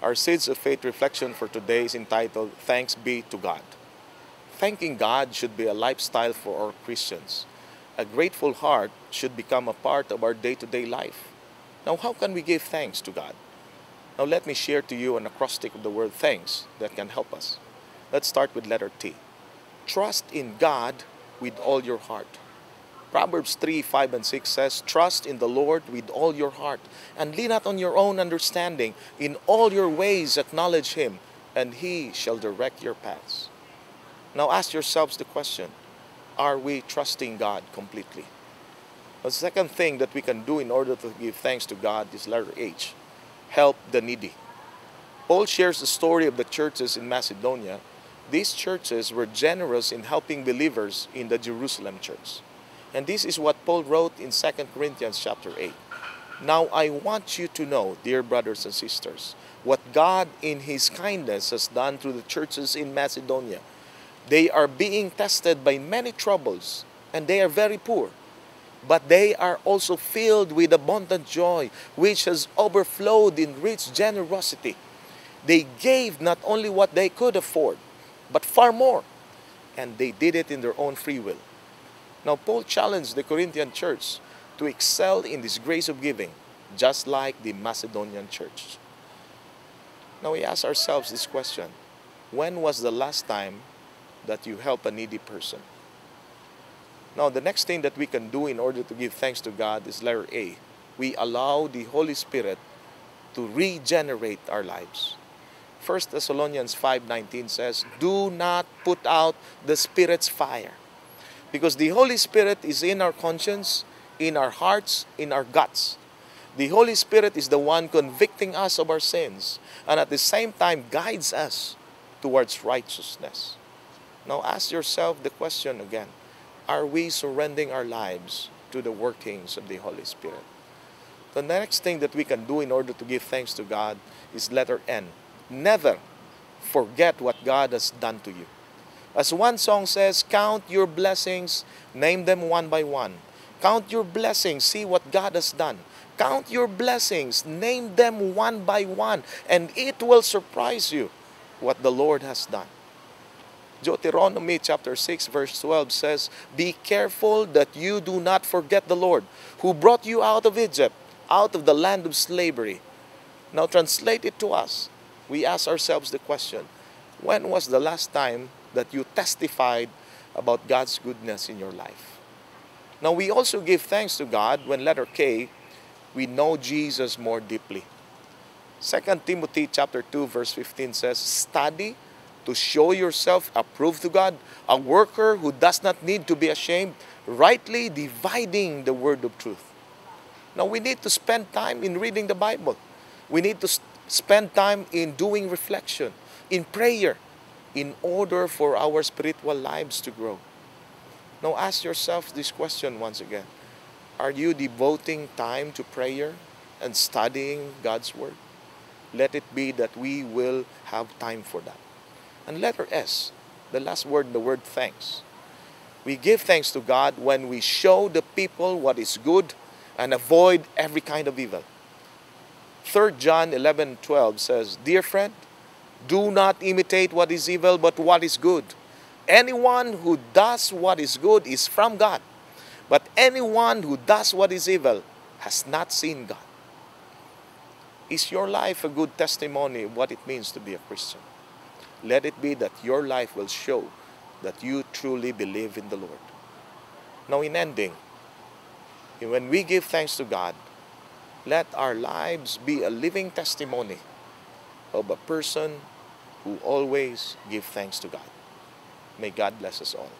Our Seeds of Faith reflection for today is entitled Thanks Be to God. Thanking God should be a lifestyle for our Christians. A grateful heart should become a part of our day to day life. Now, how can we give thanks to God? Now, let me share to you an acrostic of the word thanks that can help us. Let's start with letter T. Trust in God with all your heart. Proverbs 3 5 and 6 says, Trust in the Lord with all your heart, and lean not on your own understanding. In all your ways acknowledge Him, and He shall direct your paths. Now ask yourselves the question Are we trusting God completely? The second thing that we can do in order to give thanks to God is letter H help the needy. Paul shares the story of the churches in Macedonia. These churches were generous in helping believers in the Jerusalem church. And this is what Paul wrote in 2 Corinthians chapter 8. Now I want you to know, dear brothers and sisters, what God in his kindness has done through the churches in Macedonia. They are being tested by many troubles, and they are very poor. But they are also filled with abundant joy, which has overflowed in rich generosity. They gave not only what they could afford, but far more. And they did it in their own free will. Now, Paul challenged the Corinthian church to excel in this grace of giving, just like the Macedonian church. Now, we ask ourselves this question When was the last time that you help a needy person? Now, the next thing that we can do in order to give thanks to God is letter A. We allow the Holy Spirit to regenerate our lives. 1 Thessalonians 5:19 says, "Do not put out the Spirit's fire." Because the Holy Spirit is in our conscience, in our hearts, in our guts. The Holy Spirit is the one convicting us of our sins and at the same time guides us towards righteousness. Now ask yourself the question again Are we surrendering our lives to the workings of the Holy Spirit? The next thing that we can do in order to give thanks to God is letter N. Never forget what God has done to you. As one song says, count your blessings, name them one by one. Count your blessings, see what God has done. Count your blessings, name them one by one, and it will surprise you what the Lord has done. Deuteronomy chapter 6 verse 12 says, Be careful that you do not forget the Lord who brought you out of Egypt, out of the land of slavery. Now translate it to us. We ask ourselves the question, when was the last time that you testified about God's goodness in your life? Now we also give thanks to God when letter K, we know Jesus more deeply. 2 Timothy chapter 2 verse 15 says, Study to show yourself approved to God, a worker who does not need to be ashamed, rightly dividing the word of truth. Now we need to spend time in reading the Bible. We need to spend time in doing reflection, in prayer, in order for our spiritual lives to grow. Now ask yourself this question once again. Are you devoting time to prayer and studying God's Word? Let it be that we will have time for that. And letter S, the last word, the word thanks. We give thanks to God when we show the people what is good and avoid every kind of evil. 3 John 11 12 says, Dear friend, do not imitate what is evil, but what is good. Anyone who does what is good is from God, but anyone who does what is evil has not seen God. Is your life a good testimony of what it means to be a Christian? Let it be that your life will show that you truly believe in the Lord. Now, in ending, when we give thanks to God, let our lives be a living testimony of a person who always give thanks to God. May God bless us all.